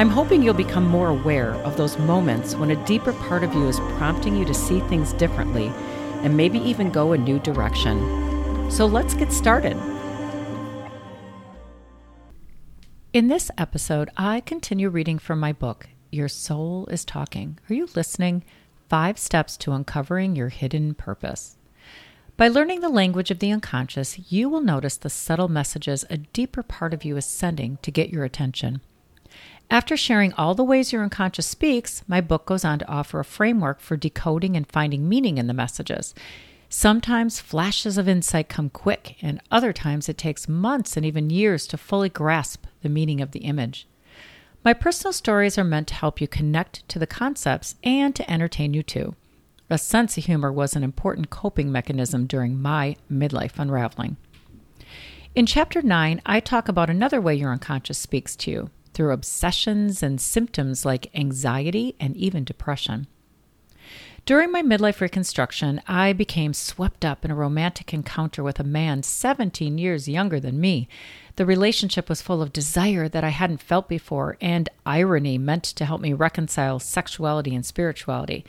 I'm hoping you'll become more aware of those moments when a deeper part of you is prompting you to see things differently and maybe even go a new direction. So let's get started. In this episode, I continue reading from my book, Your Soul is Talking. Are you listening? Five Steps to Uncovering Your Hidden Purpose. By learning the language of the unconscious, you will notice the subtle messages a deeper part of you is sending to get your attention. After sharing all the ways your unconscious speaks, my book goes on to offer a framework for decoding and finding meaning in the messages. Sometimes flashes of insight come quick, and other times it takes months and even years to fully grasp the meaning of the image. My personal stories are meant to help you connect to the concepts and to entertain you too. A sense of humor was an important coping mechanism during my midlife unraveling. In Chapter 9, I talk about another way your unconscious speaks to you through obsessions and symptoms like anxiety and even depression. During my midlife reconstruction, I became swept up in a romantic encounter with a man 17 years younger than me. The relationship was full of desire that I hadn't felt before and irony meant to help me reconcile sexuality and spirituality.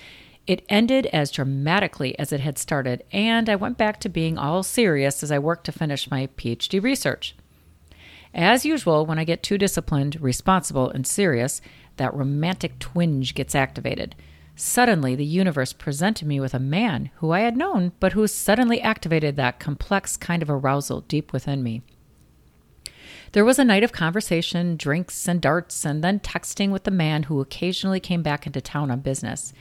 It ended as dramatically as it had started, and I went back to being all serious as I worked to finish my PhD research. As usual, when I get too disciplined, responsible, and serious, that romantic twinge gets activated. Suddenly, the universe presented me with a man who I had known, but who suddenly activated that complex kind of arousal deep within me. There was a night of conversation, drinks, and darts, and then texting with the man who occasionally came back into town on business.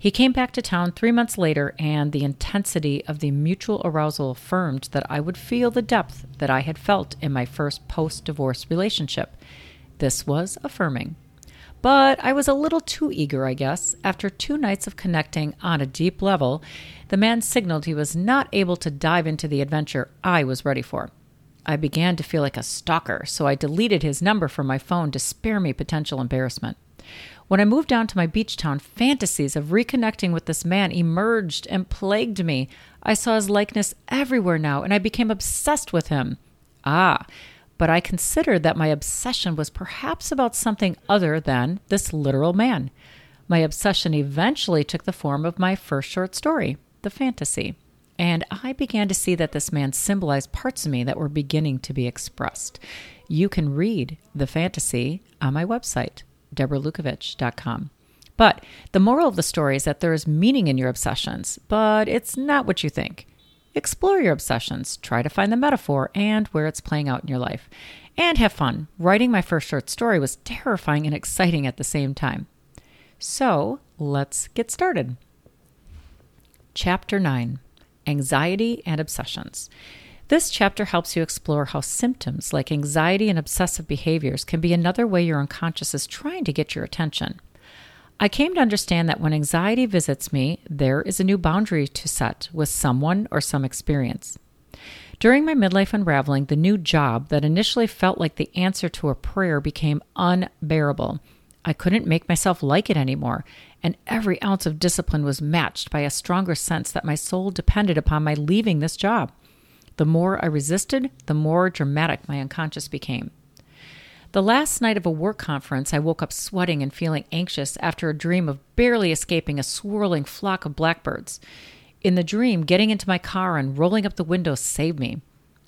He came back to town three months later, and the intensity of the mutual arousal affirmed that I would feel the depth that I had felt in my first post divorce relationship. This was affirming. But I was a little too eager, I guess. After two nights of connecting on a deep level, the man signaled he was not able to dive into the adventure I was ready for. I began to feel like a stalker, so I deleted his number from my phone to spare me potential embarrassment. When I moved down to my beach town, fantasies of reconnecting with this man emerged and plagued me. I saw his likeness everywhere now, and I became obsessed with him. Ah, but I considered that my obsession was perhaps about something other than this literal man. My obsession eventually took the form of my first short story, The Fantasy, and I began to see that this man symbolized parts of me that were beginning to be expressed. You can read The Fantasy on my website, deborahlukovich.com. But the moral of the story is that there is meaning in your obsessions, but it's not what you think. Explore your obsessions, try to find the metaphor and where it's playing out in your life, and have fun. Writing my first short story was terrifying and exciting at the same time. So let's get started. Chapter 9 Anxiety and Obsessions. This chapter helps you explore how symptoms like anxiety and obsessive behaviors can be another way your unconscious is trying to get your attention. I came to understand that when anxiety visits me, there is a new boundary to set with someone or some experience. During my midlife unraveling, the new job that initially felt like the answer to a prayer became unbearable. I couldn't make myself like it anymore, and every ounce of discipline was matched by a stronger sense that my soul depended upon my leaving this job. The more I resisted, the more dramatic my unconscious became. The last night of a work conference, I woke up sweating and feeling anxious after a dream of barely escaping a swirling flock of blackbirds. In the dream, getting into my car and rolling up the window saved me.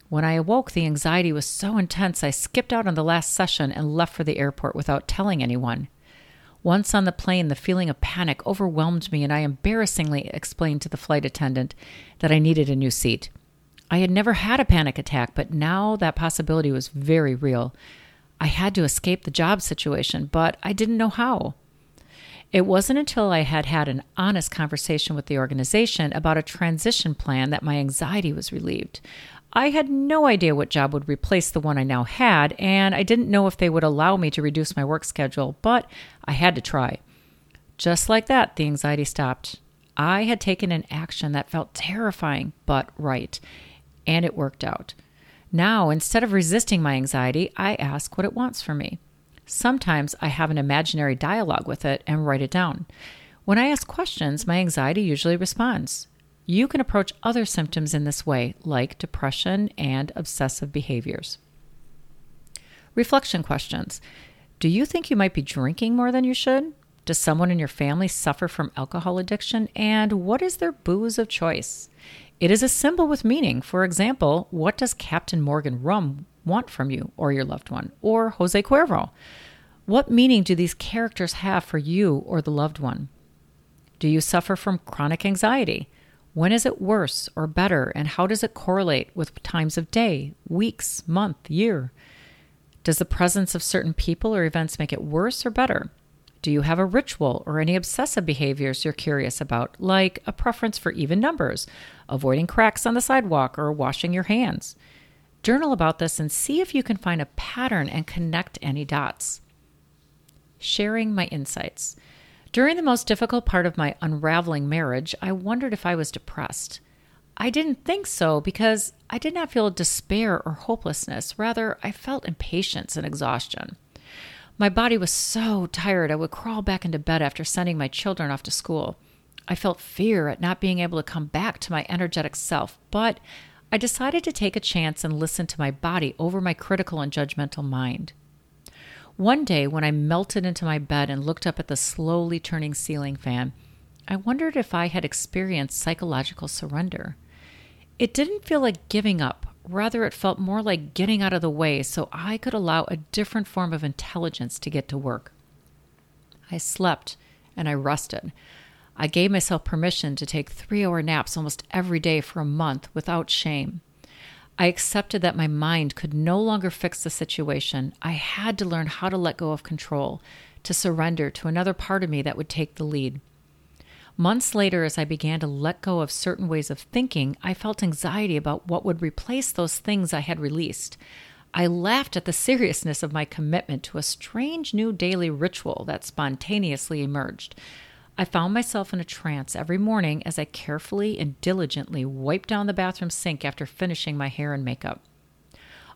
When I awoke, the anxiety was so intense I skipped out on the last session and left for the airport without telling anyone. Once on the plane, the feeling of panic overwhelmed me, and I embarrassingly explained to the flight attendant that I needed a new seat. I had never had a panic attack, but now that possibility was very real. I had to escape the job situation, but I didn't know how. It wasn't until I had had an honest conversation with the organization about a transition plan that my anxiety was relieved. I had no idea what job would replace the one I now had, and I didn't know if they would allow me to reduce my work schedule, but I had to try. Just like that, the anxiety stopped. I had taken an action that felt terrifying, but right, and it worked out. Now, instead of resisting my anxiety, I ask what it wants from me. Sometimes I have an imaginary dialogue with it and write it down. When I ask questions, my anxiety usually responds. You can approach other symptoms in this way, like depression and obsessive behaviors. Reflection questions Do you think you might be drinking more than you should? Does someone in your family suffer from alcohol addiction? And what is their booze of choice? It is a symbol with meaning. For example, what does Captain Morgan rum want from you or your loved one? Or Jose Cuervo? What meaning do these characters have for you or the loved one? Do you suffer from chronic anxiety? When is it worse or better, and how does it correlate with times of day, weeks, month, year? Does the presence of certain people or events make it worse or better? Do you have a ritual or any obsessive behaviors you're curious about, like a preference for even numbers, avoiding cracks on the sidewalk, or washing your hands? Journal about this and see if you can find a pattern and connect any dots. Sharing my insights. During the most difficult part of my unraveling marriage, I wondered if I was depressed. I didn't think so because I did not feel despair or hopelessness. Rather, I felt impatience and exhaustion. My body was so tired, I would crawl back into bed after sending my children off to school. I felt fear at not being able to come back to my energetic self, but I decided to take a chance and listen to my body over my critical and judgmental mind. One day, when I melted into my bed and looked up at the slowly turning ceiling fan, I wondered if I had experienced psychological surrender. It didn't feel like giving up, rather, it felt more like getting out of the way so I could allow a different form of intelligence to get to work. I slept and I rested. I gave myself permission to take three hour naps almost every day for a month without shame. I accepted that my mind could no longer fix the situation. I had to learn how to let go of control, to surrender to another part of me that would take the lead. Months later, as I began to let go of certain ways of thinking, I felt anxiety about what would replace those things I had released. I laughed at the seriousness of my commitment to a strange new daily ritual that spontaneously emerged. I found myself in a trance every morning as I carefully and diligently wiped down the bathroom sink after finishing my hair and makeup.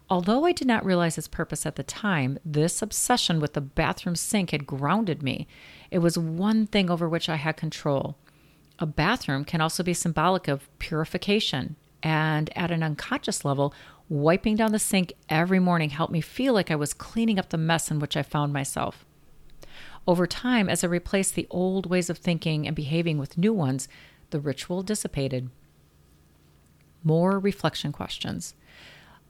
Although I did not realize its purpose at the time, this obsession with the bathroom sink had grounded me. It was one thing over which I had control. A bathroom can also be symbolic of purification, and at an unconscious level, wiping down the sink every morning helped me feel like I was cleaning up the mess in which I found myself. Over time, as I replaced the old ways of thinking and behaving with new ones, the ritual dissipated. More reflection questions.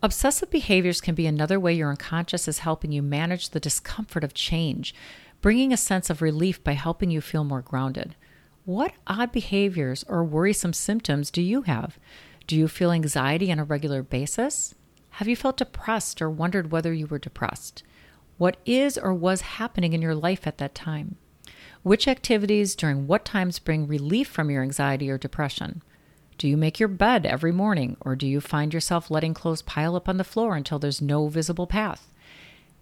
Obsessive behaviors can be another way your unconscious is helping you manage the discomfort of change, bringing a sense of relief by helping you feel more grounded. What odd behaviors or worrisome symptoms do you have? Do you feel anxiety on a regular basis? Have you felt depressed or wondered whether you were depressed? What is or was happening in your life at that time? Which activities during what times bring relief from your anxiety or depression? Do you make your bed every morning, or do you find yourself letting clothes pile up on the floor until there's no visible path?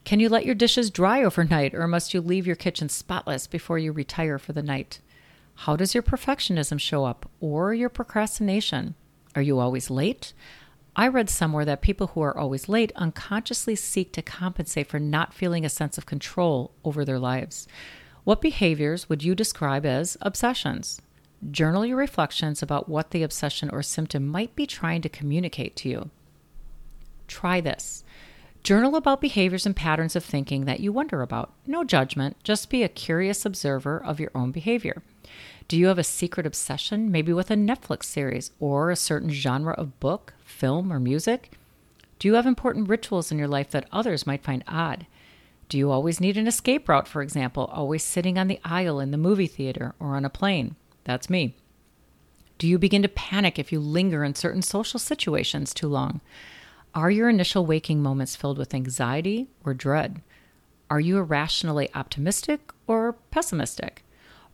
Can you let your dishes dry overnight, or must you leave your kitchen spotless before you retire for the night? How does your perfectionism show up, or your procrastination? Are you always late? I read somewhere that people who are always late unconsciously seek to compensate for not feeling a sense of control over their lives. What behaviors would you describe as obsessions? Journal your reflections about what the obsession or symptom might be trying to communicate to you. Try this. Journal about behaviors and patterns of thinking that you wonder about. No judgment, just be a curious observer of your own behavior. Do you have a secret obsession, maybe with a Netflix series or a certain genre of book, film, or music? Do you have important rituals in your life that others might find odd? Do you always need an escape route, for example, always sitting on the aisle in the movie theater or on a plane? That's me. Do you begin to panic if you linger in certain social situations too long? Are your initial waking moments filled with anxiety or dread? Are you irrationally optimistic or pessimistic?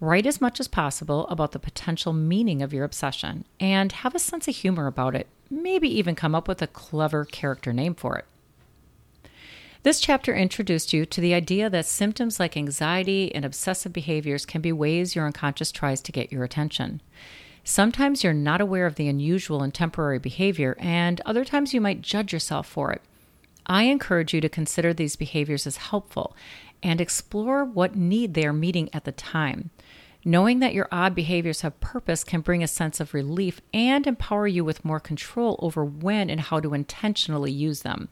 Write as much as possible about the potential meaning of your obsession and have a sense of humor about it. maybe even come up with a clever character name for it. This chapter introduced you to the idea that symptoms like anxiety and obsessive behaviors can be ways your unconscious tries to get your attention. Sometimes you're not aware of the unusual and temporary behavior, and other times you might judge yourself for it. I encourage you to consider these behaviors as helpful and explore what need they are meeting at the time. Knowing that your odd behaviors have purpose can bring a sense of relief and empower you with more control over when and how to intentionally use them.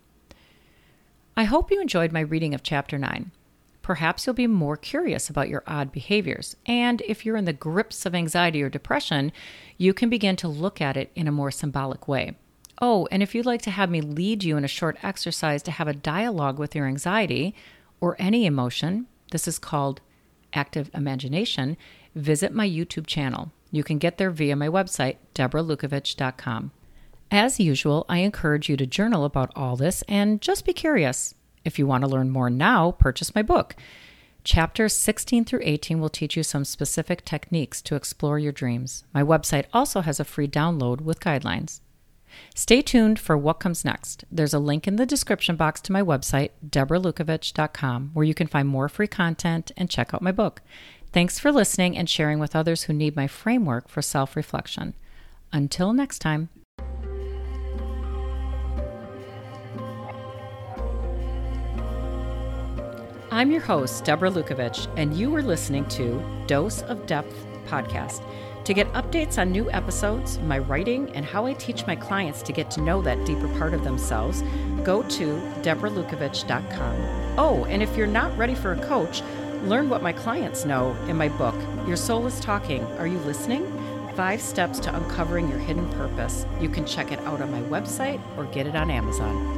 I hope you enjoyed my reading of Chapter 9. Perhaps you'll be more curious about your odd behaviors, and if you're in the grips of anxiety or depression, you can begin to look at it in a more symbolic way. Oh, and if you'd like to have me lead you in a short exercise to have a dialogue with your anxiety or any emotion, this is called active imagination, visit my YouTube channel. You can get there via my website, deborahlukovich.com. As usual, I encourage you to journal about all this and just be curious. If you want to learn more now, purchase my book. Chapters 16 through 18 will teach you some specific techniques to explore your dreams. My website also has a free download with guidelines. Stay tuned for what comes next. There's a link in the description box to my website, deborahlukovich.com, where you can find more free content and check out my book. Thanks for listening and sharing with others who need my framework for self reflection. Until next time. I'm your host, Deborah Lukovich, and you are listening to Dose of Depth podcast. To get updates on new episodes, my writing, and how I teach my clients to get to know that deeper part of themselves, go to deborahlukovich.com. Oh, and if you're not ready for a coach, learn what my clients know in my book, Your Soul is Talking. Are you listening? Five Steps to Uncovering Your Hidden Purpose. You can check it out on my website or get it on Amazon.